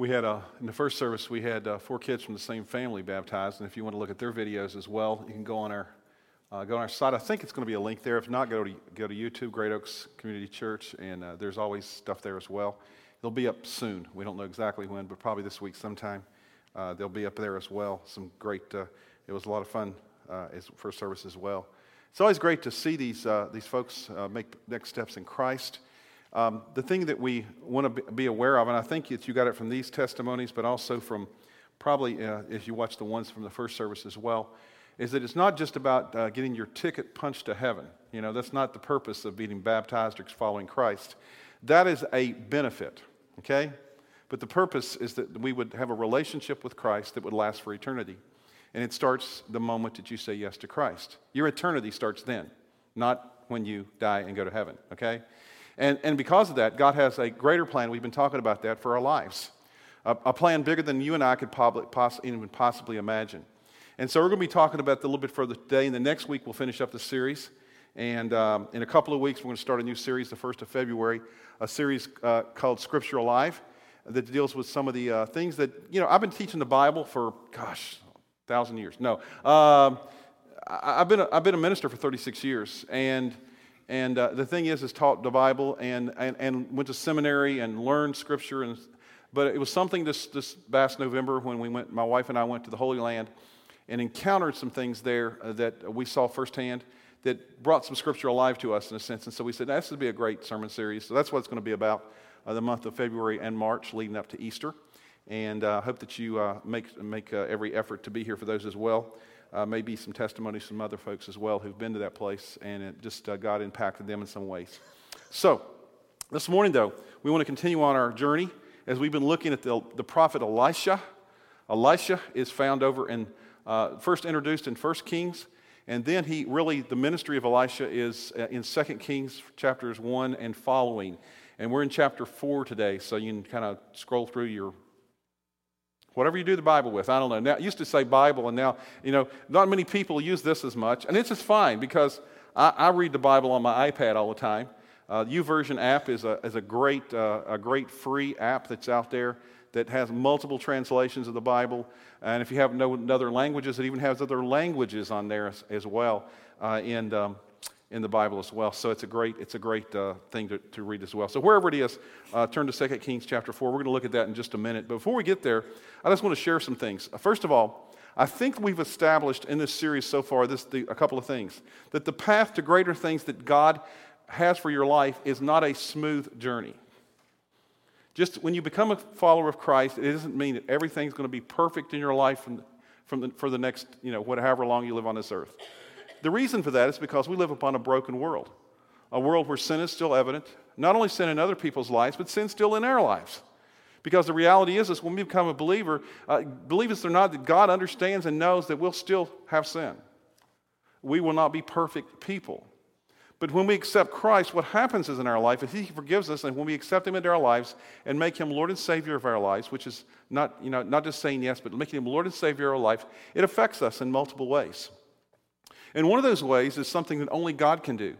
We had, uh, in the first service, we had uh, four kids from the same family baptized. And if you want to look at their videos as well, you can go on our, uh, go on our site. I think it's going to be a link there. If not, go to, go to YouTube, Great Oaks Community Church, and uh, there's always stuff there as well. It'll be up soon. We don't know exactly when, but probably this week sometime. Uh, they'll be up there as well. Some great, uh, it was a lot of fun as first service as well. It's always great to see these, these folks make next steps in Christ. Um, the thing that we want to be aware of, and I think that you got it from these testimonies, but also from probably uh, if you watch the ones from the first service as well, is that it's not just about uh, getting your ticket punched to heaven. You know, that's not the purpose of being baptized or following Christ. That is a benefit, okay? But the purpose is that we would have a relationship with Christ that would last for eternity. And it starts the moment that you say yes to Christ. Your eternity starts then, not when you die and go to heaven, okay? And, and because of that, God has a greater plan. We've been talking about that for our lives. A, a plan bigger than you and I could even possibly imagine. And so we're going to be talking about that a little bit further today. And the next week, we'll finish up the series. And um, in a couple of weeks, we're going to start a new series, the 1st of February, a series uh, called Scripture Alive that deals with some of the uh, things that, you know, I've been teaching the Bible for, gosh, thousand years. No. Um, I, have been a, I've been a minister for 36 years. And and uh, the thing is, is taught the Bible and, and, and went to seminary and learned scripture. And, but it was something this, this past November when we went, my wife and I went to the Holy Land and encountered some things there uh, that we saw firsthand that brought some scripture alive to us in a sense. And so we said, this would be a great sermon series. So that's what it's going to be about uh, the month of February and March leading up to Easter. And I uh, hope that you uh, make, make uh, every effort to be here for those as well uh, maybe some testimonies from other folks as well who've been to that place and it just uh, God impacted them in some ways. So, this morning, though, we want to continue on our journey as we've been looking at the, the prophet Elisha. Elisha is found over in, uh, first introduced in 1 Kings, and then he really, the ministry of Elisha is uh, in 2 Kings chapters 1 and following. And we're in chapter 4 today, so you can kind of scroll through your Whatever you do the Bible with, I don't know. Now, used to say Bible, and now, you know, not many people use this as much. And it's just fine because I, I read the Bible on my iPad all the time. Uh, YouVersion app is a, is a, great, uh, a great free app that's out there that has multiple translations of the Bible. And if you have no other languages, it even has other languages on there as, as well. Uh, and um, in the Bible as well. So it's a great, it's a great uh, thing to, to read as well. So wherever it is, uh, turn to 2 Kings chapter 4. We're going to look at that in just a minute. But before we get there, I just want to share some things. Uh, first of all, I think we've established in this series so far this, the, a couple of things. That the path to greater things that God has for your life is not a smooth journey. Just when you become a follower of Christ, it doesn't mean that everything's going to be perfect in your life from, from the, for the next, you know, whatever long you live on this earth. The reason for that is because we live upon a broken world, a world where sin is still evident, not only sin in other people's lives, but sin still in our lives. Because the reality is, is when we become a believer, uh, believe us or not, that God understands and knows that we'll still have sin. We will not be perfect people. But when we accept Christ, what happens is in our life is He forgives us, and when we accept Him into our lives and make Him Lord and Savior of our lives, which is not, you know, not just saying yes, but making Him Lord and Savior of our life, it affects us in multiple ways. And one of those ways is something that only God can do,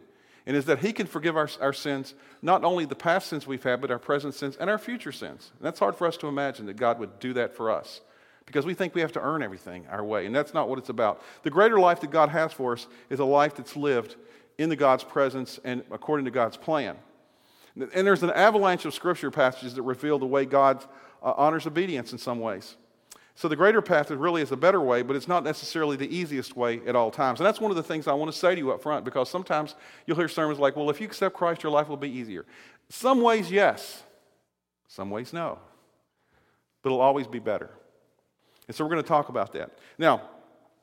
and is that He can forgive our, our sins, not only the past sins we've had, but our present sins and our future sins. And that's hard for us to imagine that God would do that for us because we think we have to earn everything our way, and that's not what it's about. The greater life that God has for us is a life that's lived in the God's presence and according to God's plan. And there's an avalanche of scripture passages that reveal the way God uh, honors obedience in some ways. So the greater path really is a better way, but it's not necessarily the easiest way at all times. And that's one of the things I want to say to you up front because sometimes you'll hear sermons like, well, if you accept Christ, your life will be easier. Some ways, yes. Some ways, no. But it'll always be better. And so we're going to talk about that. Now,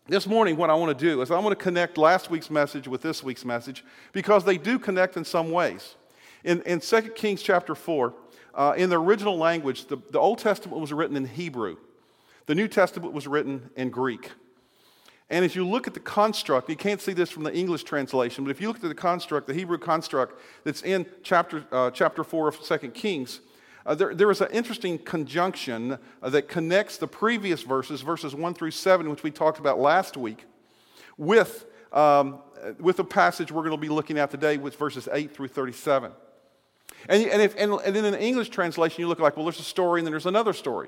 this morning, what I want to do is I want to connect last week's message with this week's message because they do connect in some ways. In, in 2 Kings chapter 4, uh, in the original language, the, the Old Testament was written in Hebrew. The New Testament was written in Greek. And as you look at the construct, you can't see this from the English translation, but if you look at the construct, the Hebrew construct that's in chapter, uh, chapter 4 of 2 Kings, uh, there, there is an interesting conjunction uh, that connects the previous verses, verses 1 through 7, which we talked about last week, with, um, with the passage we're going to be looking at today, which verses 8 through 37. And, and, if, and, and then in the English translation, you look like, well, there's a story and then there's another story.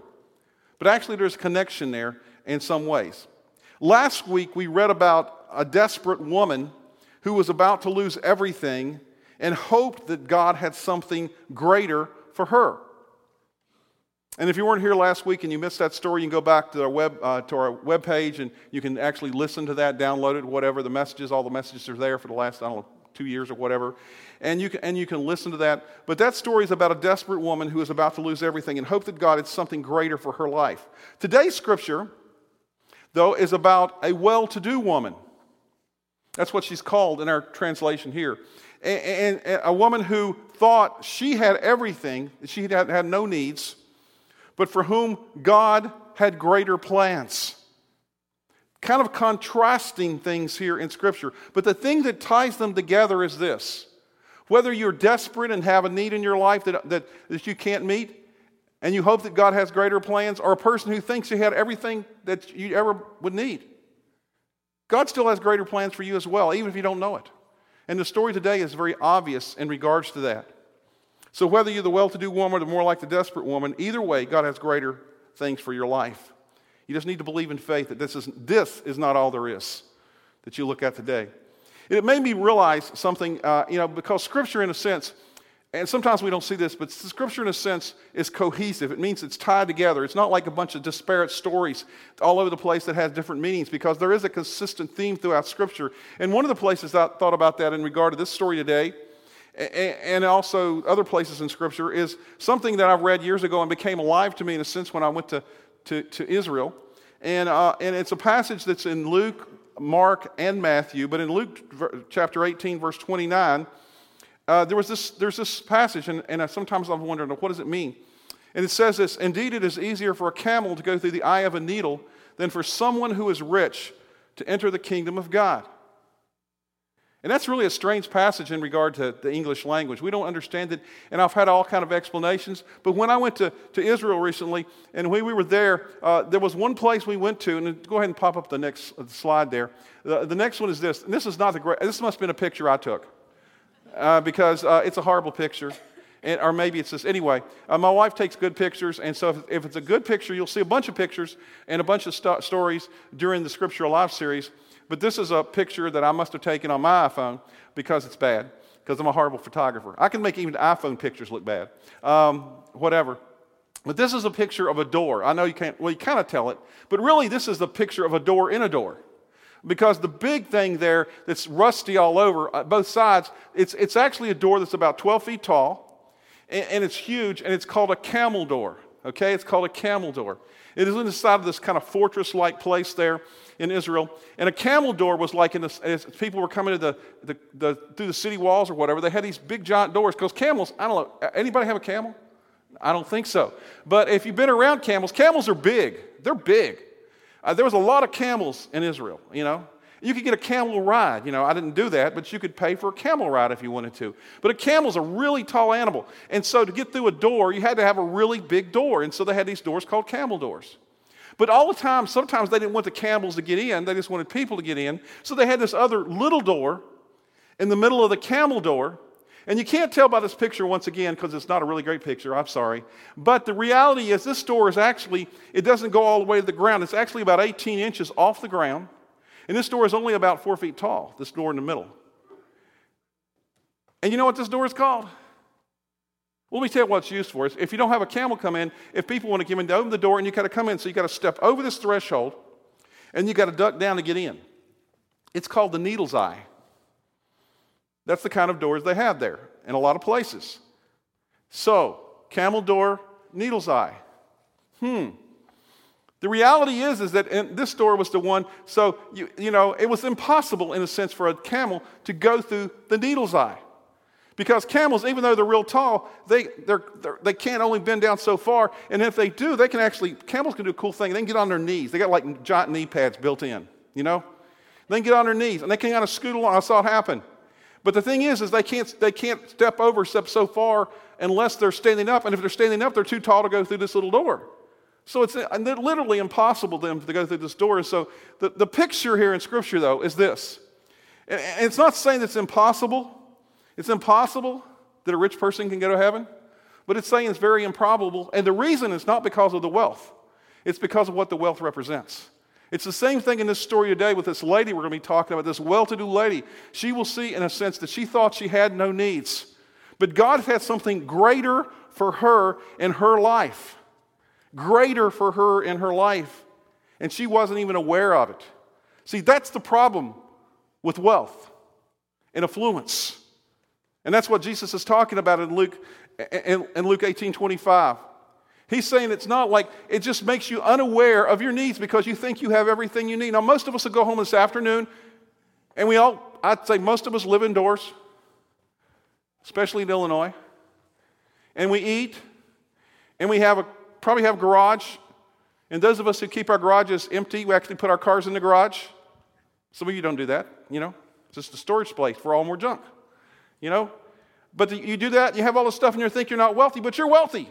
But actually, there's connection there in some ways. Last week, we read about a desperate woman who was about to lose everything and hoped that God had something greater for her. And if you weren't here last week and you missed that story, you can go back to our web uh, to our web page and you can actually listen to that, download it, whatever the messages. All the messages are there for the last I don't know two years or whatever, and you can and you can listen to that. But that story is about a desperate woman who is about to lose everything and hope that God had something greater for her life. Today's scripture, though, is about a well-to-do woman. That's what she's called in our translation here. And, and a woman who thought she had everything, she had, had no needs but for whom God had greater plans. Kind of contrasting things here in Scripture. But the thing that ties them together is this whether you're desperate and have a need in your life that, that, that you can't meet, and you hope that God has greater plans, or a person who thinks you had everything that you ever would need. God still has greater plans for you as well, even if you don't know it. And the story today is very obvious in regards to that. So, whether you're the well to do woman or the more like the desperate woman, either way, God has greater things for your life. You just need to believe in faith that this is, this is not all there is that you look at today. It made me realize something, uh, you know, because Scripture, in a sense, and sometimes we don't see this, but Scripture, in a sense, is cohesive. It means it's tied together. It's not like a bunch of disparate stories all over the place that has different meanings, because there is a consistent theme throughout Scripture. And one of the places I thought about that in regard to this story today and also other places in Scripture, is something that I've read years ago and became alive to me in a sense when I went to, to, to Israel. And, uh, and it's a passage that's in Luke, Mark, and Matthew. But in Luke chapter 18, verse 29, uh, there was this, there's this passage, and, and sometimes I'm wondering, what does it mean? And it says this Indeed, it is easier for a camel to go through the eye of a needle than for someone who is rich to enter the kingdom of God. And that's really a strange passage in regard to the English language. We don't understand it, and I've had all kind of explanations. But when I went to, to Israel recently, and when we were there, uh, there was one place we went to, and go ahead and pop up the next slide there. The, the next one is this, and this is not the great, this must have been a picture I took, uh, because uh, it's a horrible picture. And, or maybe it's this. Anyway, uh, my wife takes good pictures, and so if, if, it's a good picture, you'll see a bunch of pictures and a bunch of st- stories during the Scripture Alive series. But this is a picture that I must have taken on my iPhone because it's bad, because I'm a horrible photographer. I can make even iPhone pictures look bad. Um, whatever. But this is a picture of a door. I know you can't, well, you kind of tell it, but really, this is the picture of a door in a door. Because the big thing there that's rusty all over uh, both sides, it's, it's actually a door that's about 12 feet tall, and, and it's huge, and it's called a camel door. Okay, it's called a camel door. It is inside of this kind of fortress like place there in Israel. And a camel door was like in the, as people were coming to the, the, the, through the city walls or whatever, they had these big giant doors. Because camels, I don't know, anybody have a camel? I don't think so. But if you've been around camels, camels are big. They're big. Uh, there was a lot of camels in Israel, you know. You could get a camel ride. You know, I didn't do that, but you could pay for a camel ride if you wanted to. But a camel's a really tall animal. And so to get through a door, you had to have a really big door. And so they had these doors called camel doors. But all the time, sometimes they didn't want the camels to get in, they just wanted people to get in. So they had this other little door in the middle of the camel door. And you can't tell by this picture once again because it's not a really great picture, I'm sorry. But the reality is, this door is actually, it doesn't go all the way to the ground. It's actually about 18 inches off the ground. And this door is only about four feet tall, this door in the middle. And you know what this door is called? Let me tell you what it's used for. If you don't have a camel come in, if people want to come in, they open the door and you got to come in. So you got to step over this threshold and you got to duck down to get in. It's called the needle's eye. That's the kind of doors they have there in a lot of places. So, camel door, needle's eye. Hmm. The reality is, is that this door was the one, so, you, you know, it was impossible in a sense for a camel to go through the needle's eye. Because camels, even though they're real tall, they, they're, they're, they can't only bend down so far. And if they do, they can actually, camels can do a cool thing. They can get on their knees. They got like giant knee pads built in, you know? They can get on their knees and they can kind of scoot along. I saw it happen. But the thing is, is they can't, they can't step over, step so far unless they're standing up. And if they're standing up, they're too tall to go through this little door. So it's literally impossible them to go through this door. So the, the picture here in Scripture, though, is this. And it's not saying it's impossible, it's impossible that a rich person can go to heaven, but it's saying it's very improbable. And the reason is not because of the wealth, it's because of what the wealth represents. It's the same thing in this story today with this lady we're going to be talking about, this well to do lady. She will see, in a sense, that she thought she had no needs. But God had something greater for her in her life. Greater for her in her life. And she wasn't even aware of it. See, that's the problem with wealth and affluence. And that's what Jesus is talking about in Luke, in, in Luke 18 25. He's saying it's not like it just makes you unaware of your needs because you think you have everything you need. Now, most of us will go home this afternoon, and we all, I'd say most of us live indoors, especially in Illinois, and we eat, and we have a, probably have a garage. And those of us who keep our garages empty, we actually put our cars in the garage. Some of you don't do that, you know, it's just a storage place for all more junk, you know. But you do that, you have all this stuff, and you think you're not wealthy, but you're wealthy.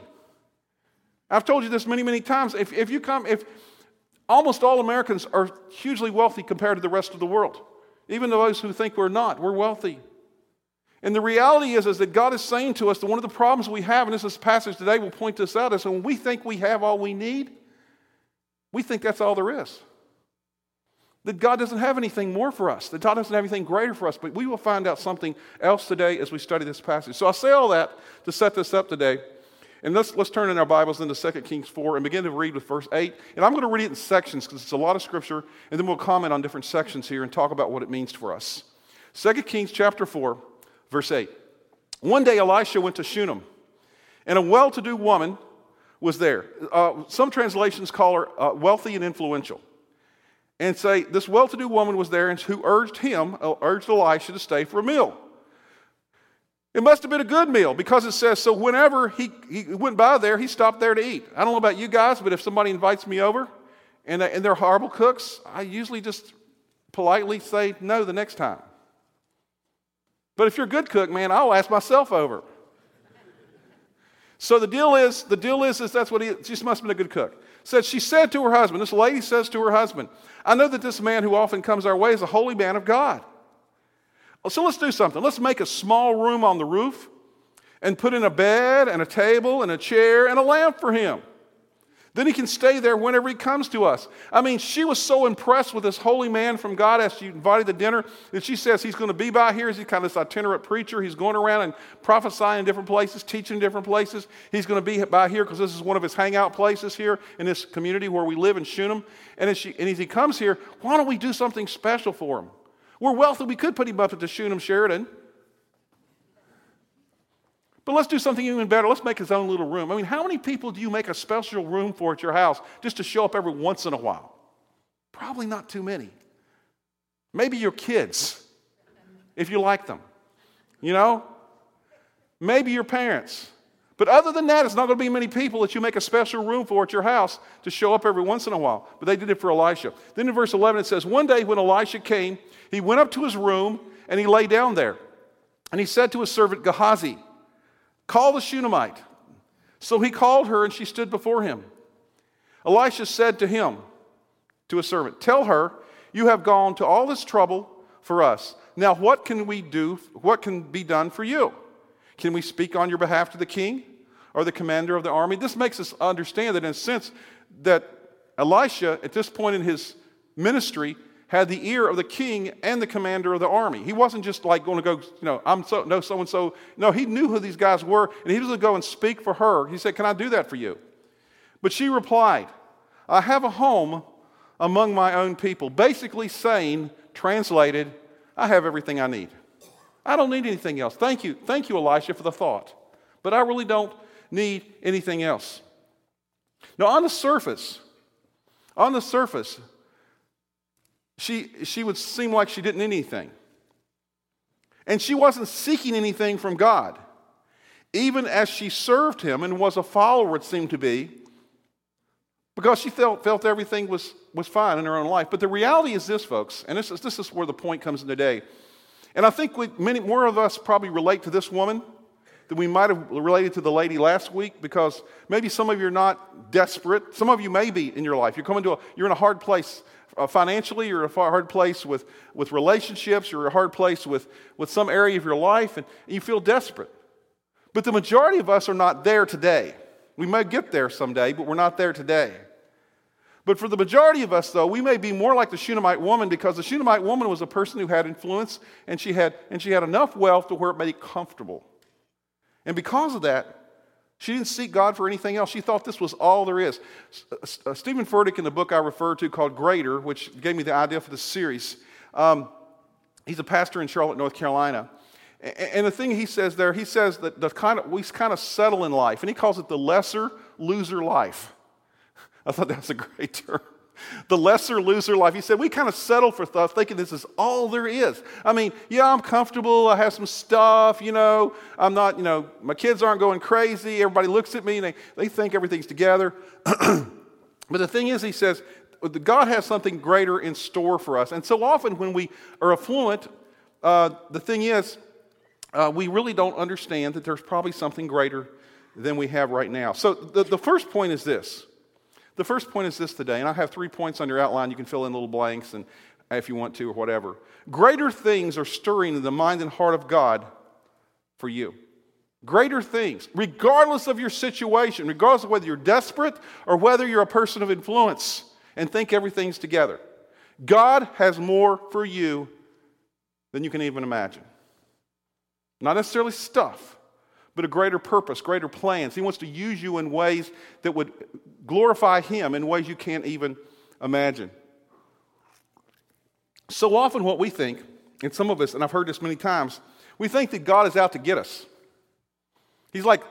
I've told you this many, many times. If, if you come, if almost all Americans are hugely wealthy compared to the rest of the world, even those who think we're not, we're wealthy. And the reality is, is that God is saying to us that one of the problems we have, and this, this passage today will point this out, is when we think we have all we need, we think that's all there is. That God doesn't have anything more for us, that God doesn't have anything greater for us, but we will find out something else today as we study this passage. So I say all that to set this up today. And let's, let's turn in our Bibles into 2 Kings 4 and begin to read with verse 8. And I'm going to read it in sections because it's a lot of scripture, and then we'll comment on different sections here and talk about what it means for us. 2 Kings chapter 4, verse 8. One day Elisha went to Shunem, and a well to do woman was there. Uh, some translations call her uh, wealthy and influential. And say, this well to do woman was there and who urged him, uh, urged Elisha to stay for a meal. It must have been a good meal because it says, so whenever he, he went by there, he stopped there to eat. I don't know about you guys, but if somebody invites me over and, and they're horrible cooks, I usually just politely say no the next time. But if you're a good cook, man, I'll ask myself over. So the deal is, the deal is, is that's what he, she must have been a good cook. Said she said to her husband, this lady says to her husband, I know that this man who often comes our way is a holy man of God. So let's do something. Let's make a small room on the roof and put in a bed and a table and a chair and a lamp for him. Then he can stay there whenever he comes to us. I mean, she was so impressed with this holy man from God as she invited to dinner that she says he's going to be by here. He's kind of this itinerant preacher. He's going around and prophesying in different places, teaching in different places. He's going to be by here because this is one of his hangout places here in this community where we live in Shunem. And as, she, and as he comes here, why don't we do something special for him? We're wealthy. We could put him up at the Shunem Sheraton. But let's do something even better. Let's make his own little room. I mean, how many people do you make a special room for at your house just to show up every once in a while? Probably not too many. Maybe your kids, if you like them. You know? Maybe your parents. But other than that, it's not going to be many people that you make a special room for at your house to show up every once in a while. But they did it for Elisha. Then in verse 11 it says, One day when Elisha came, he went up to his room and he lay down there. And he said to his servant Gehazi, Call the Shunammite. So he called her and she stood before him. Elisha said to him, to a servant, Tell her, you have gone to all this trouble for us. Now, what can we do? What can be done for you? Can we speak on your behalf to the king or the commander of the army? This makes us understand that, in a sense, that Elisha, at this point in his ministry, had the ear of the king and the commander of the army. He wasn't just like going to go, you know, I'm so, no, so and so. No, he knew who these guys were, and he was going to go and speak for her. He said, Can I do that for you? But she replied, I have a home among my own people. Basically saying, translated, I have everything I need. I don't need anything else. Thank you. Thank you, Elisha, for the thought. But I really don't need anything else. Now, on the surface, on the surface, she, she would seem like she didn't anything. And she wasn't seeking anything from God. Even as she served him and was a follower, it seemed to be, because she felt, felt everything was, was fine in her own life. But the reality is this, folks, and this is, this is where the point comes in today. And I think we, many more of us probably relate to this woman than we might have related to the lady last week because maybe some of you are not desperate. Some of you may be in your life. You're coming to a, you're in a hard place financially, you're in a hard place with, with relationships, you're in a hard place with, with some area of your life, and you feel desperate. But the majority of us are not there today. We may get there someday, but we're not there today. But for the majority of us, though, we may be more like the Shunammite woman because the Shunammite woman was a person who had influence and she had, and she had enough wealth to where it made it comfortable. And because of that, she didn't seek God for anything else. She thought this was all there is. Stephen Steven Furtick, in the book I referred to called Greater, which gave me the idea for this series, um, he's a pastor in Charlotte, North Carolina. And the thing he says there, he says that the kind of, we kind of settle in life, and he calls it the lesser loser life. I thought that's a great term. The lesser loser life. He said, we kind of settle for stuff thinking this is all there is. I mean, yeah, I'm comfortable. I have some stuff, you know. I'm not, you know, my kids aren't going crazy. Everybody looks at me and they, they think everything's together. but the thing is, he says, God has something greater in store for us. And so often when we are affluent, uh, the thing is, uh, we really don't understand that there's probably something greater than we have right now. So the, the first point is this. The first point is this today, and I have three points on your outline. You can fill in little blanks and if you want to or whatever. Greater things are stirring in the mind and heart of God for you. Greater things, regardless of your situation, regardless of whether you're desperate or whether you're a person of influence and think everything's together. God has more for you than you can even imagine. Not necessarily stuff, but a greater purpose, greater plans. He wants to use you in ways that would glorify Him in ways you can't even imagine. So often, what we think, and some of us, and I've heard this many times, we think that God is out to get us. He's like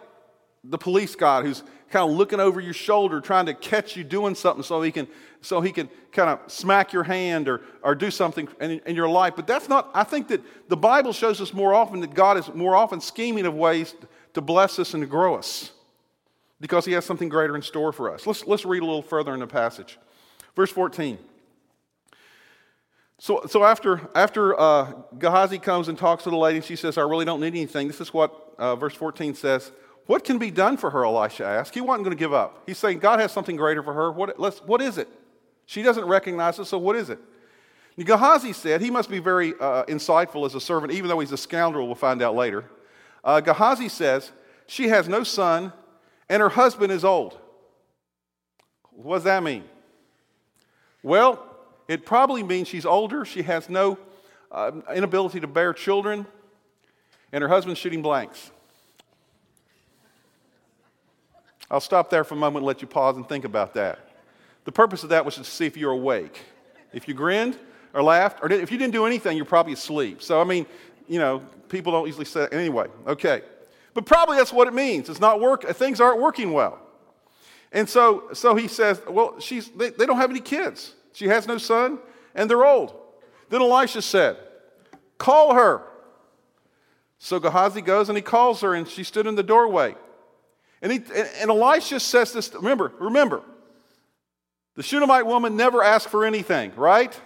the police God who's kind of looking over your shoulder, trying to catch you doing something so he can, so he can kind of smack your hand or, or do something in, in your life. But that's not, I think that the Bible shows us more often that God is more often scheming of ways to bless us and to grow us because he has something greater in store for us. Let's, let's read a little further in the passage. Verse 14. So, so after, after uh, Gehazi comes and talks to the lady, she says, I really don't need anything. This is what uh, verse 14 says. What can be done for her? Elisha asked. He wasn't going to give up. He's saying God has something greater for her. What, let's, what is it? She doesn't recognize it, so what is it? Gehazi said, he must be very uh, insightful as a servant, even though he's a scoundrel, we'll find out later. Uh, Gehazi says, She has no son, and her husband is old. What does that mean? Well, it probably means she's older, she has no uh, inability to bear children, and her husband's shooting blanks. I'll stop there for a moment and let you pause and think about that. The purpose of that was to see if you're awake. If you grinned or laughed, or if you didn't do anything, you're probably asleep. So, I mean, you know, people don't usually say, anyway, okay. But probably that's what it means. It's not work, things aren't working well. And so, so he says, well, she's, they, they don't have any kids. She has no son, and they're old. Then Elisha said, call her. So Gehazi goes and he calls her, and she stood in the doorway. And, he, and Elisha says this, remember, remember, the Shunammite woman never asked for anything, right?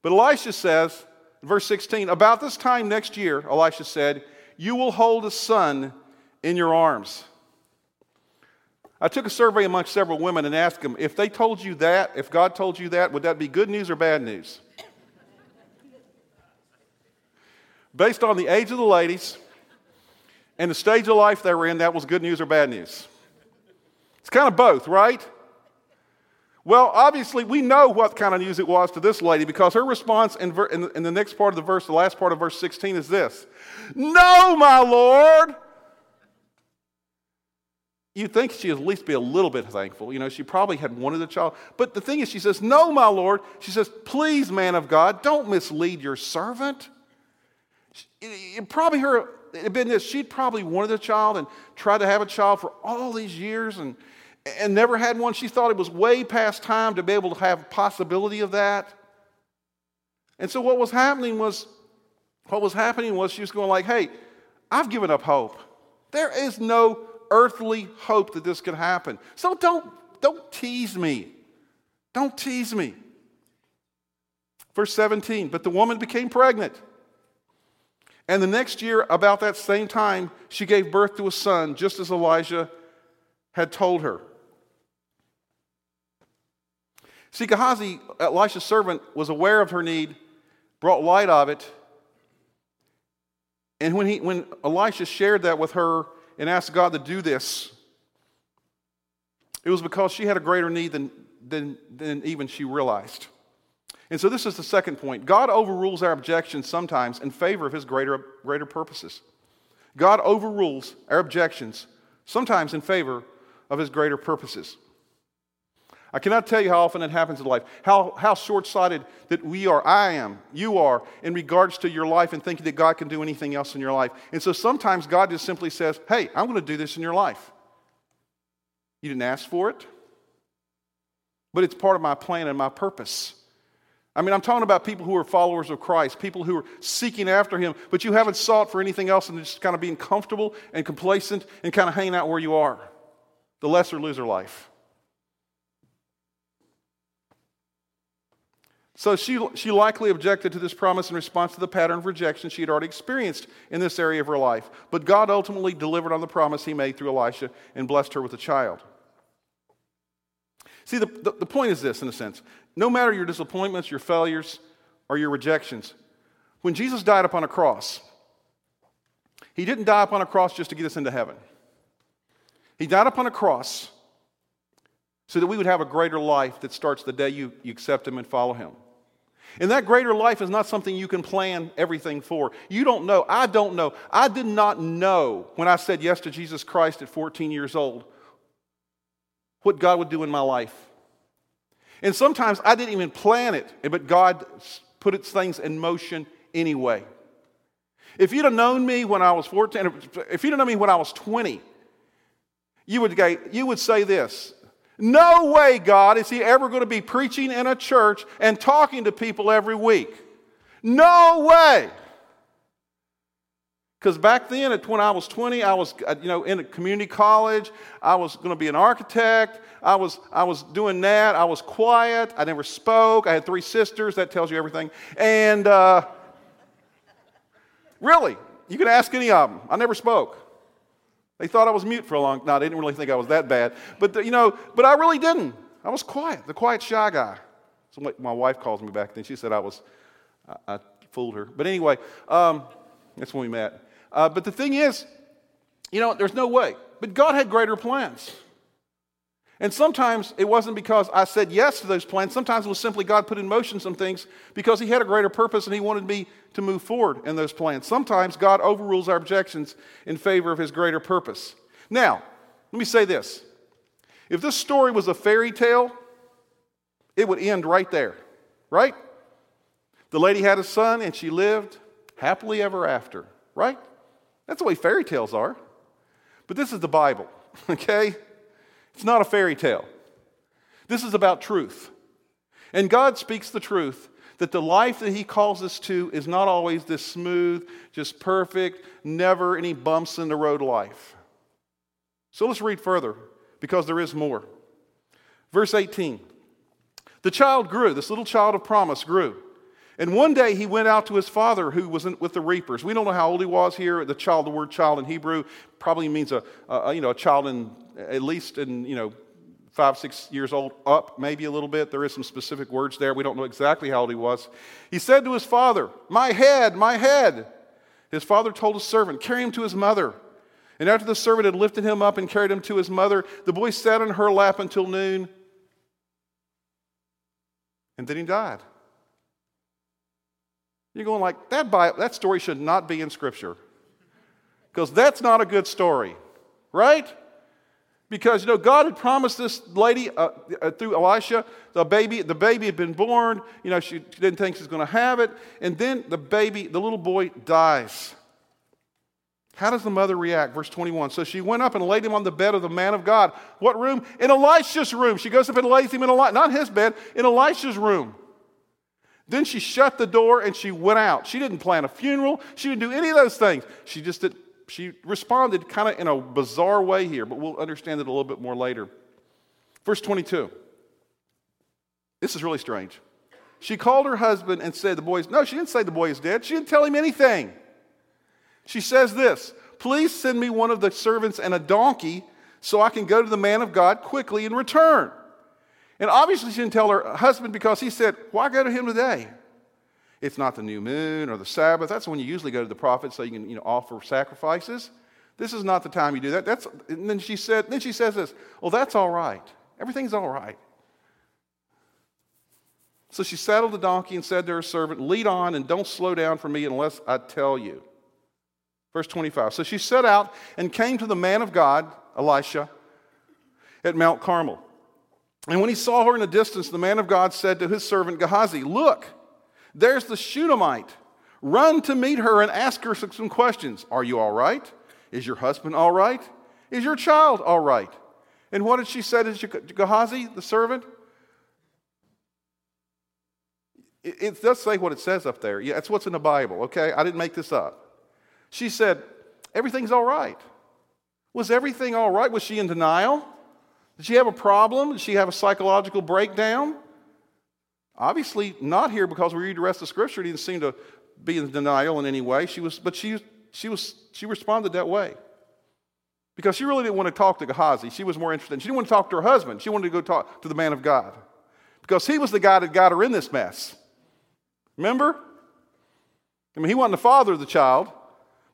But Elisha says, verse 16, about this time next year, Elisha said, you will hold a son in your arms. I took a survey amongst several women and asked them if they told you that, if God told you that, would that be good news or bad news? Based on the age of the ladies and the stage of life they were in, that was good news or bad news. It's kind of both, right? Well, obviously, we know what kind of news it was to this lady because her response in, ver- in, the, in the next part of the verse, the last part of verse 16, is this No, my Lord. You'd think she'd at least be a little bit thankful. You know, she probably had wanted a child. But the thing is, she says, No, my Lord. She says, Please, man of God, don't mislead your servant. It, probably her, it had been this, she'd probably wanted a child and tried to have a child for all these years and and never had one. She thought it was way past time to be able to have possibility of that. And so what was happening was, what was happening was she was going like, hey, I've given up hope. There is no earthly hope that this could happen. So don't, don't tease me. Don't tease me. Verse 17, but the woman became pregnant. And the next year, about that same time, she gave birth to a son, just as Elijah had told her. See, Gehazi, Elisha's servant, was aware of her need, brought light of it. And when, he, when Elisha shared that with her and asked God to do this, it was because she had a greater need than, than, than even she realized. And so this is the second point. God overrules our objections sometimes in favor of his greater, greater purposes. God overrules our objections sometimes in favor of his greater purposes. I cannot tell you how often it happens in life, how, how short sighted that we are, I am, you are, in regards to your life and thinking that God can do anything else in your life. And so sometimes God just simply says, Hey, I'm going to do this in your life. You didn't ask for it, but it's part of my plan and my purpose. I mean, I'm talking about people who are followers of Christ, people who are seeking after Him, but you haven't sought for anything else and just kind of being comfortable and complacent and kind of hanging out where you are. The lesser loser life. So she, she likely objected to this promise in response to the pattern of rejection she had already experienced in this area of her life. But God ultimately delivered on the promise he made through Elisha and blessed her with a child. See, the, the, the point is this, in a sense no matter your disappointments, your failures, or your rejections, when Jesus died upon a cross, he didn't die upon a cross just to get us into heaven. He died upon a cross so that we would have a greater life that starts the day you, you accept Him and follow Him. And that greater life is not something you can plan everything for. You don't know. I don't know. I did not know when I said yes to Jesus Christ at 14 years old what God would do in my life. And sometimes I didn't even plan it, but God put its things in motion anyway. If you'd have known me when I was 14, if you'd have known me when I was 20, you would, you would say this No way, God, is he ever going to be preaching in a church and talking to people every week. No way. Because back then, at when I was 20, I was uh, you know, in a community college. I was going to be an architect. I was, I was doing that. I was quiet. I never spoke. I had three sisters. That tells you everything. And uh, really, you can ask any of them. I never spoke. They thought I was mute for a long. No, they didn't really think I was that bad. But the, you know, but I really didn't. I was quiet, the quiet shy guy. So my wife calls me back then. She said I was, I, I fooled her. But anyway, um, that's when we met. Uh, but the thing is, you know, there's no way. But God had greater plans. And sometimes it wasn't because I said yes to those plans. Sometimes it was simply God put in motion some things because He had a greater purpose and He wanted me to move forward in those plans. Sometimes God overrules our objections in favor of His greater purpose. Now, let me say this if this story was a fairy tale, it would end right there, right? The lady had a son and she lived happily ever after, right? That's the way fairy tales are. But this is the Bible, okay? It's not a fairy tale. This is about truth. And God speaks the truth that the life that He calls us to is not always this smooth, just perfect, never any bumps in the road life. So let's read further because there is more. Verse 18 The child grew, this little child of promise grew and one day he went out to his father who was in, with the reapers. We don't know how old he was here. The child, the word child in Hebrew probably means a, a you know, a child in at least in, you know, five, six years old up, maybe a little bit. There is some specific words there. We don't know exactly how old he was. He said to his father, My head, my head. His father told his servant, Carry him to his mother. And after the servant had lifted him up and carried him to his mother, the boy sat on her lap until noon. And then he died. You're going like, that, Bible, that story should not be in Scripture. Because that's not a good story, right? Because, you know, God had promised this lady uh, uh, through Elisha, the baby, the baby had been born. You know, she, didn't think she was going to have it. And then the baby, the little boy, dies. How does the mother react? Verse 21. So she went up and laid him on the bed of the man of God. What room? In Elisha's room. She goes up and lays him in Elisha, not his bed, in Elisha's room. Then she shut the door and she went out. She didn't plan a funeral. She didn't do any of those things. She just did, she responded kind of in a bizarre way here, but we'll understand it a little bit more later. Verse 22. This is really strange. She called her husband and said, The boy's, no, she didn't say the boy is dead. She didn't tell him anything. She says this Please send me one of the servants and a donkey so I can go to the man of God quickly and return. And obviously, she didn't tell her husband because he said, Why go to him today? It's not the new moon or the Sabbath. That's when you usually go to the prophet so you can you know, offer sacrifices. This is not the time you do that. That's, and then she said, then she says this, well, that's all right. Everything's all right. So she saddled the donkey and said to her servant, Lead on and don't slow down for me unless I tell you. Verse 25. So she set out and came to the man of God, Elisha, at Mount Carmel. And when he saw her in the distance, the man of God said to his servant Gehazi, Look, there's the Shunammite. Run to meet her and ask her some questions. Are you all right? Is your husband all right? Is your child all right? And what did she say to Gehazi, the servant? It, it does say what it says up there. Yeah, that's what's in the Bible, okay? I didn't make this up. She said, Everything's all right. Was everything all right? Was she in denial? Did she have a problem? Did she have a psychological breakdown? Obviously, not here because we read the rest of scripture. It didn't seem to be in denial in any way. She was, but she, she, was, she responded that way. Because she really didn't want to talk to Gehazi. She was more interested. She didn't want to talk to her husband. She wanted to go talk to the man of God. Because he was the guy that got her in this mess. Remember? I mean, he wasn't the father of the child,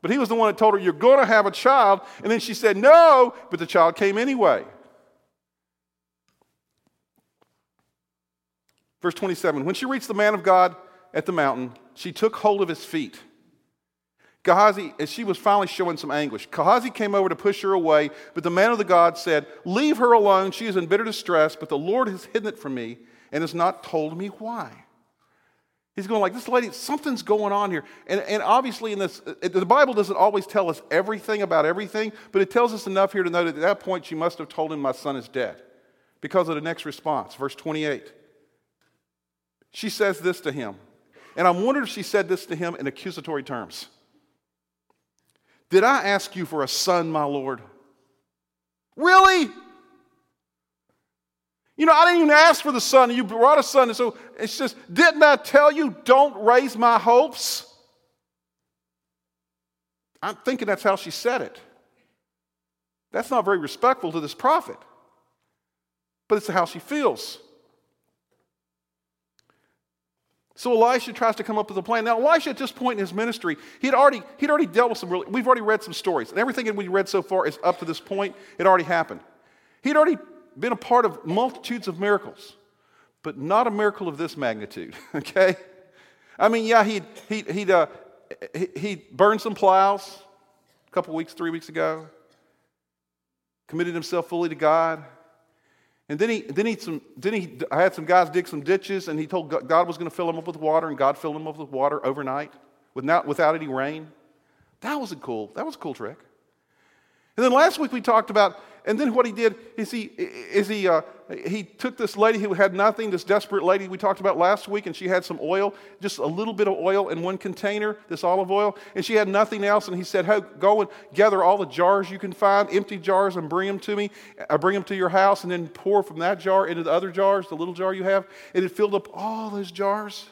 but he was the one that told her, You're going to have a child. And then she said, No, but the child came anyway. Verse 27 When she reached the man of God at the mountain, she took hold of his feet. Gehazi, as she was finally showing some anguish, Gehazi came over to push her away, but the man of the God said, Leave her alone. She is in bitter distress, but the Lord has hidden it from me and has not told me why. He's going like, this lady, something's going on here. And, and obviously, in this, the Bible doesn't always tell us everything about everything, but it tells us enough here to know that at that point she must have told him, My son is dead. Because of the next response, verse 28. She says this to him. And I'm wondering if she said this to him in accusatory terms. Did I ask you for a son, my Lord? Really? You know, I didn't even ask for the son, and you brought a son. And so it's just, didn't I tell you, don't raise my hopes? I'm thinking that's how she said it. That's not very respectful to this prophet, but it's how she feels. So Elisha tries to come up with a plan. Now, Elisha, at this point in his ministry, he'd already, he'd already dealt with some really, we've already read some stories. And everything that we read so far is up to this point, it already happened. He'd already been a part of multitudes of miracles, but not a miracle of this magnitude, okay? I mean, yeah, he'd, he'd, he'd, uh, he burned some plows a couple weeks, three weeks ago, committed himself fully to God. And then he, then he, some, then he I had some guys dig some ditches, and he told God, was going to fill them up with water, and God filled them up with water overnight without, without any rain. That was a cool, that was a cool trick. And then last week we talked about, and then what he did is he, is he, uh, he took this lady who had nothing, this desperate lady we talked about last week, and she had some oil, just a little bit of oil in one container, this olive oil, and she had nothing else. And he said, hey, go and gather all the jars you can find, empty jars, and bring them to me. I uh, bring them to your house, and then pour from that jar into the other jars, the little jar you have. And it filled up all those jars.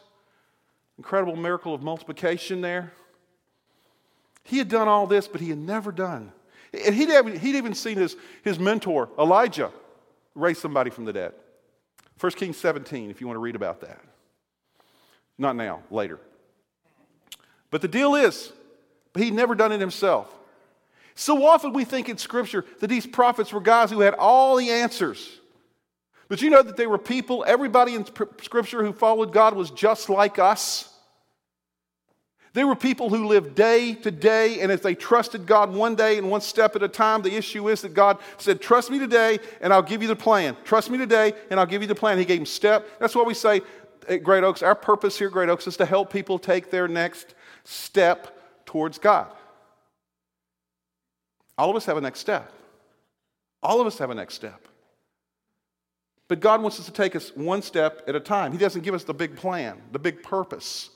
Incredible miracle of multiplication there. He had done all this, but he had never done and he'd, he'd even seen his, his mentor, Elijah, raise somebody from the dead. 1 Kings 17, if you want to read about that. Not now, later. But the deal is, he'd never done it himself. So often we think in Scripture that these prophets were guys who had all the answers. But you know that they were people, everybody in Scripture who followed God was just like us. They were people who lived day to day, and if they trusted God one day and one step at a time, the issue is that God said, Trust me today, and I'll give you the plan. Trust me today, and I'll give you the plan. He gave them step. That's what we say at Great Oaks. Our purpose here at Great Oaks is to help people take their next step towards God. All of us have a next step. All of us have a next step. But God wants us to take us one step at a time. He doesn't give us the big plan, the big purpose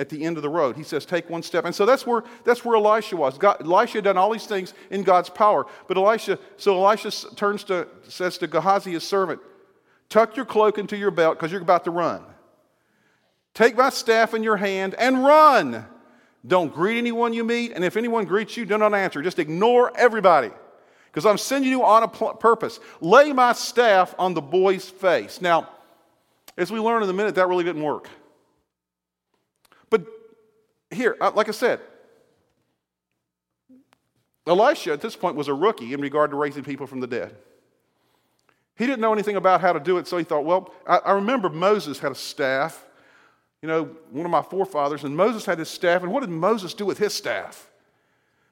at the end of the road. He says, Take one step. And so that's where, that's where Elisha was. God, Elisha had done all these things in God's power. But Elisha, so Elisha turns to, says to Gehazi, his servant, Tuck your cloak into your belt because you're about to run. Take my staff in your hand and run. Don't greet anyone you meet. And if anyone greets you, do not answer. Just ignore everybody because I'm sending you on a pl- purpose. Lay my staff on the boy's face. Now, as we learn in a minute, that really didn't work here, uh, like I said, Elisha, at this point, was a rookie in regard to raising people from the dead. He didn't know anything about how to do it, so he thought, well, I, I remember Moses had a staff, you know, one of my forefathers, and Moses had his staff, and what did Moses do with his staff?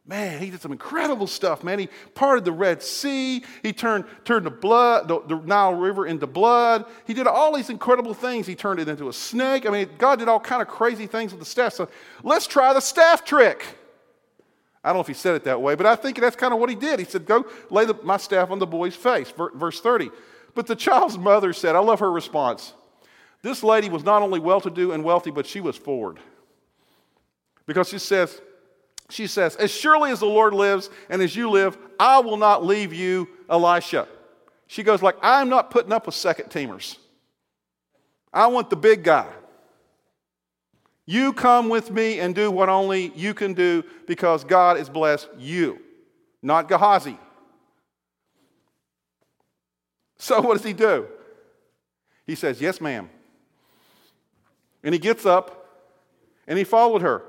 Man, he did some incredible stuff, man. He parted the Red Sea. He turned, turned the blood, the, the, Nile River into blood. He did all these incredible things. He turned it into a snake. I mean, God did all kind of crazy things with the staff. So let's try the staff trick. I don't know if he said it that way, but I think that's kind of what he did. He said, Go lay the, my staff on the boy's face. Verse 30. But the child's mother said, I love her response. This lady was not only well to do and wealthy, but she was forward. Because she says, she says, As surely as the Lord lives and as you live, I will not leave you, Elisha. She goes like, I'm not putting up with second teamers. I want the big guy. You come with me and do what only you can do because God has blessed you, not Gehazi. So what does he do? He says, Yes, ma'am. And he gets up and he followed her.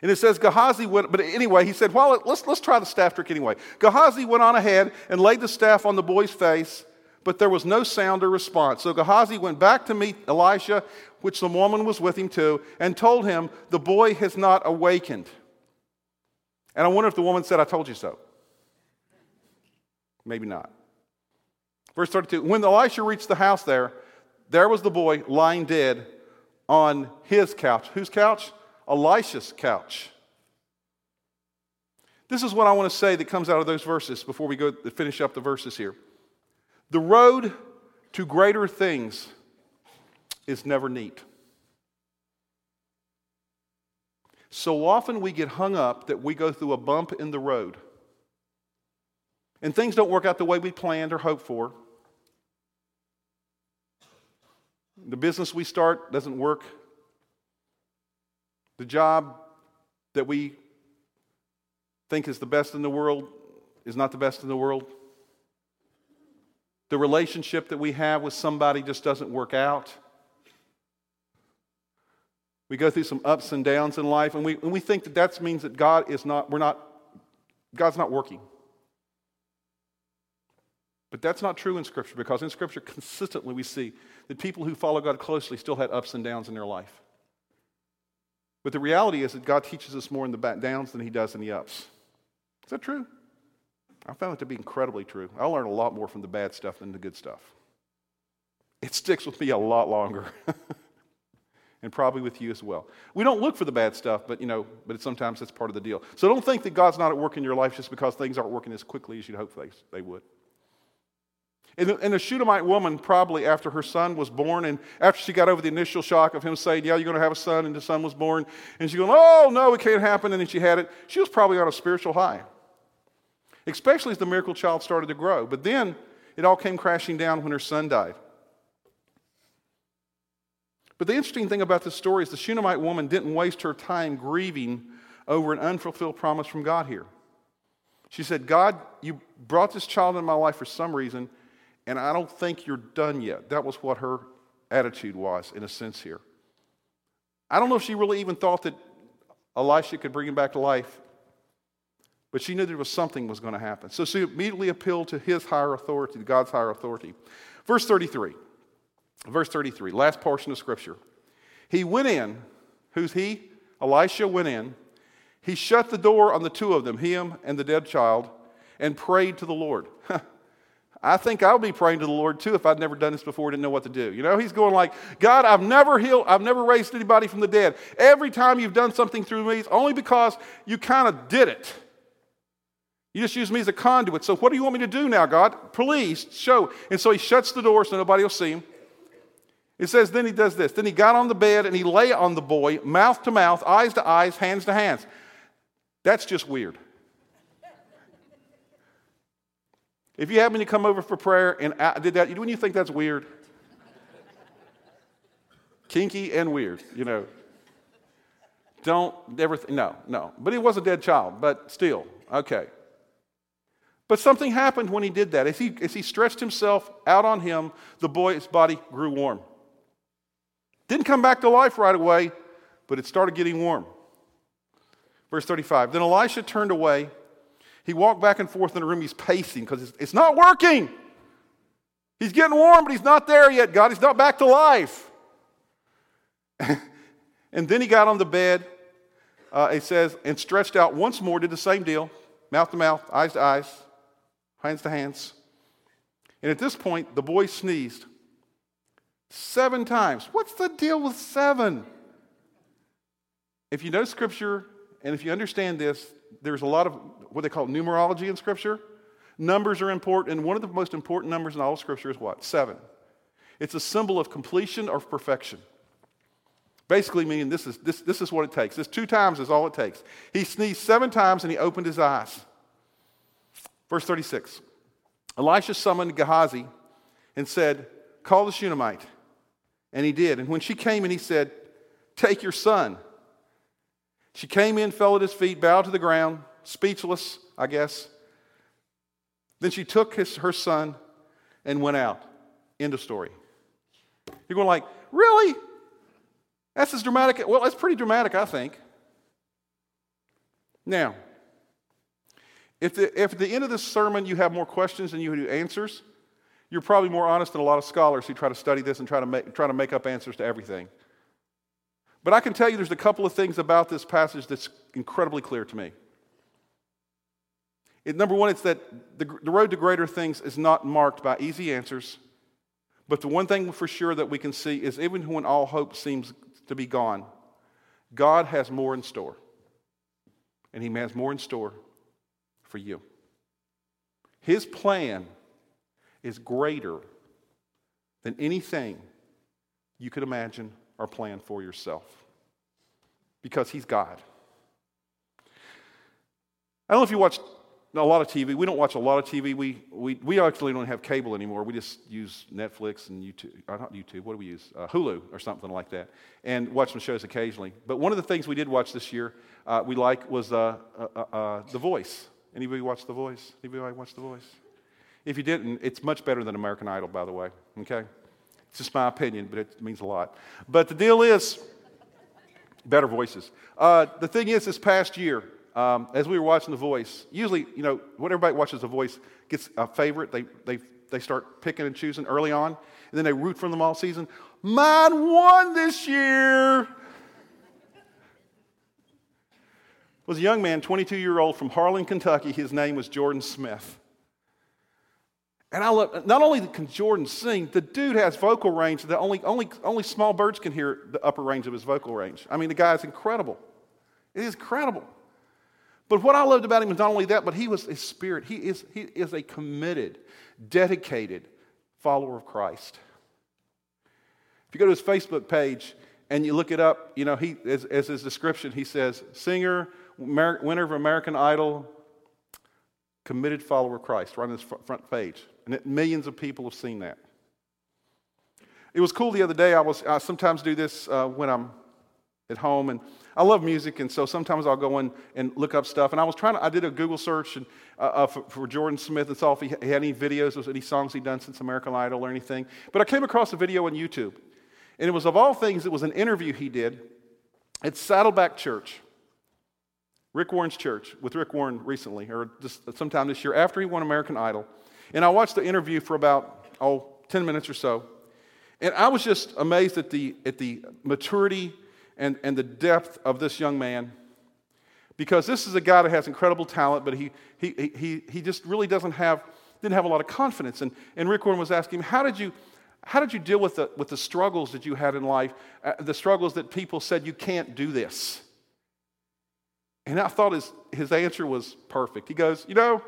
And it says Gehazi went, but anyway, he said, well, let's, let's try the staff trick anyway. Gehazi went on ahead and laid the staff on the boy's face, but there was no sound or response. So Gehazi went back to meet Elisha, which the woman was with him too, and told him, the boy has not awakened. And I wonder if the woman said, I told you so. Maybe not. Verse 32 When Elisha reached the house there, there was the boy lying dead on his couch. Whose couch? Elisha's couch. This is what I want to say that comes out of those verses before we go to finish up the verses here. The road to greater things is never neat. So often we get hung up that we go through a bump in the road. And things don't work out the way we planned or hoped for. The business we start doesn't work the job that we think is the best in the world is not the best in the world. The relationship that we have with somebody just doesn't work out. We go through some ups and downs in life, and we, and we think that that means that God is not, we're not, God's not working. But that's not true in Scripture because in Scripture, consistently we see that people who follow God closely still had ups and downs in their life. But the reality is that God teaches us more in the back downs than he does in the ups. Is that true? I found it to be incredibly true. I learn a lot more from the bad stuff than the good stuff. It sticks with me a lot longer. and probably with you as well. We don't look for the bad stuff, but you know, but sometimes that's part of the deal. So don't think that God's not at work in your life just because things aren't working as quickly as you'd hope they, they would. And the, and the Shunammite woman, probably after her son was born, and after she got over the initial shock of him saying, Yeah, you're going to have a son, and the son was born, and she's going, Oh, no, it can't happen, and then she had it, she was probably on a spiritual high, especially as the miracle child started to grow. But then it all came crashing down when her son died. But the interesting thing about this story is the Shunammite woman didn't waste her time grieving over an unfulfilled promise from God here. She said, God, you brought this child into my life for some reason, and I don't think you're done yet. That was what her attitude was, in a sense, here. I don't know if she really even thought that Elisha could bring him back to life, but she knew there was something was going to happen. So she immediately appealed to his higher authority, to God's higher authority. Verse 33. Verse 33, last portion of scripture. He went in. Who's he? Elisha went in. He shut the door on the two of them, him and the dead child, and prayed to the Lord. I think I'll be praying to the Lord too if I'd never done this before, didn't know what to do. You know, he's going like, God, I've never healed, I've never raised anybody from the dead. Every time you've done something through me, it's only because you kind of did it. You just used me as a conduit. So what do you want me to do now, God? Please show. And so he shuts the door so nobody will see him. It says, then he does this. Then he got on the bed and he lay on the boy, mouth to mouth, eyes to eyes, hands to hands. That's just weird. If you happen to come over for prayer and I did that, wouldn't you think that's weird? Kinky and weird, you know. Don't ever, th- no, no. But he was a dead child, but still, okay. But something happened when he did that. As he, as he stretched himself out on him, the boy's body grew warm. Didn't come back to life right away, but it started getting warm. Verse 35 Then Elisha turned away He walked back and forth in the room. He's pacing because it's, it's not working. He's getting warm, but he's not there yet, God. He's not back to life. and then he got on the bed, uh, it says, and stretched out once more, did the same deal mouth to mouth, eyes to eyes, hands to hands. And at this point, the boy sneezed seven times. What's the deal with seven? If you know Scripture and if you understand this, there's a lot of what they call numerology in Scripture. Numbers are important, and one of the most important numbers in all of Scripture is what? Seven. It's a symbol of completion or perfection. Basically, meaning this is, this, this is what it takes. This two times is all it takes. He sneezed seven times and he opened his eyes. Verse 36 Elisha summoned Gehazi and said, Call the Shunammite. And he did. And when she came in, he said, Take your son. She came in, fell at his feet, bowed to the ground, speechless, I guess. Then she took his, her son and went out. End of story. You're going like, really? That's as dramatic. Well, that's pretty dramatic, I think. Now, if, the, if at the end of this sermon you have more questions than you do answers, you're probably more honest than a lot of scholars who try to study this and try to make, try to make up answers to everything. But I can tell you there's a couple of things about this passage that's incredibly clear to me. It, number one, it's that the, the road to greater things is not marked by easy answers. But the one thing for sure that we can see is even when all hope seems to be gone, God has more in store. And He has more in store for you. His plan is greater than anything you could imagine or plan for yourself because He's God. I don't know if you watch a lot of TV. We don't watch a lot of TV. We, we, we actually don't have cable anymore. We just use Netflix and YouTube. Or uh, not YouTube, what do we use? Uh, Hulu or something like that. And watch some shows occasionally. But one of the things we did watch this year uh, we like was uh, uh, uh The Voice. Anybody watch The Voice? Anybody watch The Voice? If you didn't, it's much better than American Idol, by the way. Okay? It's just my opinion, but it means a lot. But the deal is, better voices. the thing is, this past year, um, as we were watching The Voice, usually, you know, when everybody watches The Voice gets a favorite, they, they, they start picking and choosing early on, and then they root for them all season. Mine won this year. was a young man, 22 year old from Harlan, Kentucky. His name was Jordan Smith. And I love, not only can Jordan sing, the dude has vocal range that only, only, only small birds can hear the upper range of his vocal range. I mean, the guy is incredible. It is incredible. But what I loved about him was not only that, but he was his spirit. He is, he is a committed, dedicated follower of Christ. If you go to his Facebook page and you look it up, you know, he, as, as his description, he says, singer, winner of American Idol, committed follower of Christ, right on his front page. And millions of people have seen that. It was cool the other day. I was I sometimes do this uh, when I'm at home, and I love music, and so sometimes I'll go in and look up stuff. And I was trying to, I did a Google search and, uh, uh, for, for, Jordan Smith and saw if he had any videos, or any songs he'd done since American Idol or anything. But I came across a video on YouTube, and it was of all things, it was an interview he did at Saddleback Church, Rick Warren's church, with Rick Warren recently, or just sometime this year after he won American Idol. And I watched the interview for about, oh, 10 minutes or so. And I was just amazed at the, at the maturity and, and the depth of this young man because this is a guy that has incredible talent, but he, he, he, he just really doesn't have, didn't have a lot of confidence. And, and Rick Warren was asking him, how did you, how did you deal with the, with the struggles that you had in life, uh, the struggles that people said you can't do this? And I thought his, his answer was perfect. He goes, You know,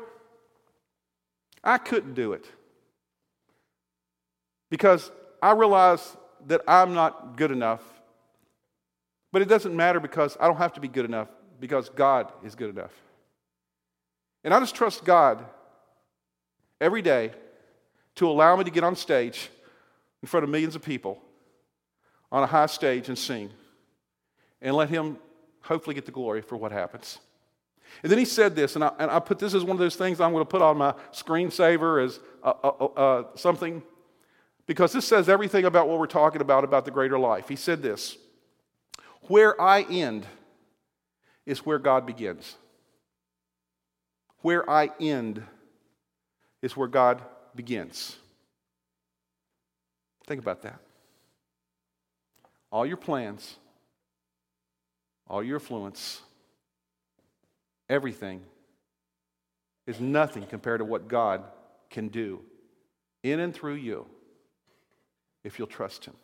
I couldn't do it because I realized that I'm not good enough but it doesn't matter because I don't have to be good enough because God is good enough. And I just trust God every day to allow me to get on stage in front of millions of people on a high stage and sing and let Him hopefully get the glory for what happens. And then he said this, and I, and I put this as one of those things I'm going to put on my screensaver as something because this says everything about what we're talking about, about the greater life. He said this where I end is where God begins. Where I end is where God begins. Think about that. All your plans, all your influence, everything is nothing compared to what God can do in and through you if you'll trust Him.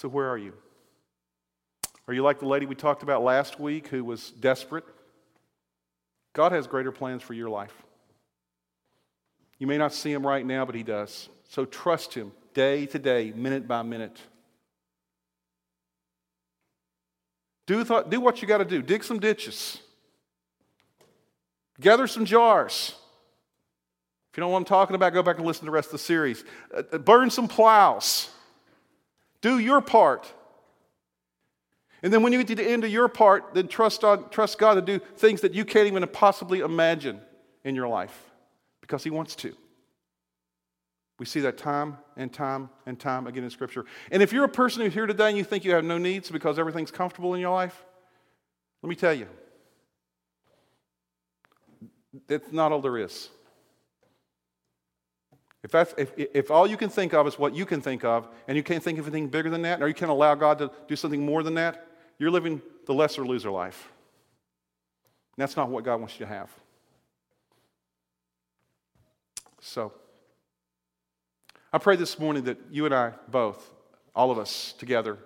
So, where are you? Are you like the lady we talked about last week who was desperate? God has greater plans for your life. You may not see Him right now, but He does. So, trust Him day to day, minute by minute. Do, th- do what you got to do. Dig some ditches. Gather some jars. If you don't know what I'm talking about, go back and listen to the rest of the series. Uh, uh, burn some plows. Do your part. And then when you get to the end of your part, then trust, on, trust God to do things that you can't even possibly imagine in your life because He wants to. We see that time and time and time again in Scripture. And if you're a person who's here today and you think you have no needs because everything's comfortable in your life, let me tell you, that's not all there is. If, that's, if, if all you can think of is what you can think of, and you can't think of anything bigger than that, or you can't allow God to do something more than that, you're living the lesser loser life. And that's not what God wants you to have. So, I pray this morning that you and I both, all of us together,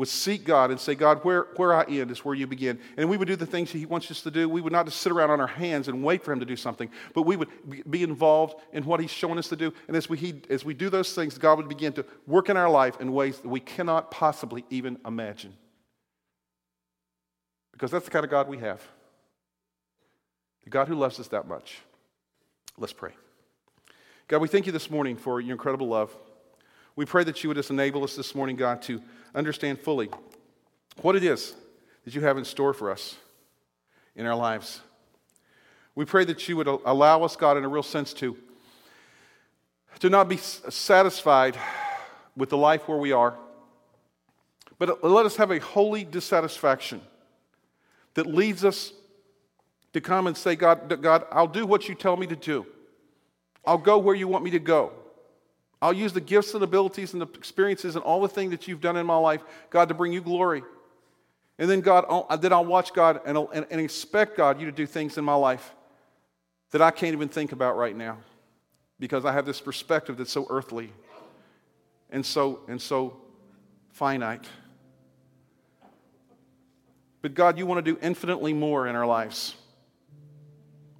would seek God and say, God, where, where I end is where you begin. And we would do the things He wants us to do. We would not just sit around on our hands and wait for Him to do something, but we would be involved in what He's showing us to do. And as we, he, as we do those things, God would begin to work in our life in ways that we cannot possibly even imagine. Because that's the kind of God we have. The God who loves us that much. Let's pray. God, we thank you this morning for your incredible love. We pray that you would just enable us this morning, God, to understand fully what it is that you have in store for us in our lives. We pray that you would allow us, God, in a real sense, to, to not be satisfied with the life where we are, but let us have a holy dissatisfaction that leads us to come and say, God, God, I'll do what you tell me to do. I'll go where you want me to go. I'll use the gifts and abilities and the experiences and all the things that you've done in my life, God, to bring you glory. And then, God, I'll, then I'll watch God and, and, and expect, God, you to do things in my life that I can't even think about right now because I have this perspective that's so earthly and so, and so finite. But God, you want to do infinitely more in our lives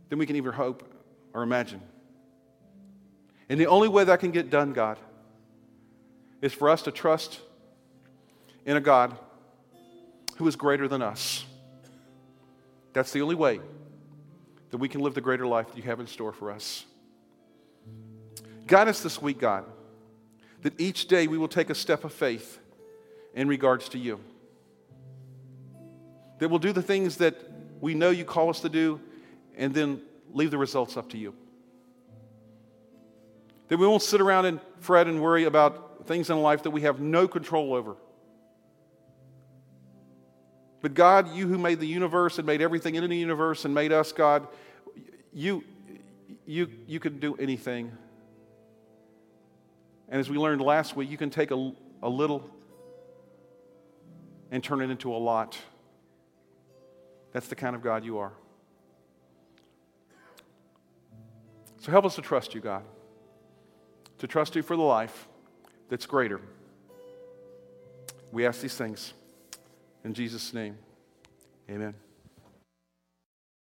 than we can even hope or imagine. And the only way that can get done, God, is for us to trust in a God who is greater than us. That's the only way that we can live the greater life that you have in store for us. Guide us this week, God, that each day we will take a step of faith in regards to you. That we'll do the things that we know you call us to do and then leave the results up to you. That we won't sit around and fret and worry about things in life that we have no control over. But God, you who made the universe and made everything in the universe and made us, God, you, you, you can do anything. And as we learned last week, you can take a, a little and turn it into a lot. That's the kind of God you are. So help us to trust you, God to trust you for the life that's greater. We ask these things in Jesus' name. Amen.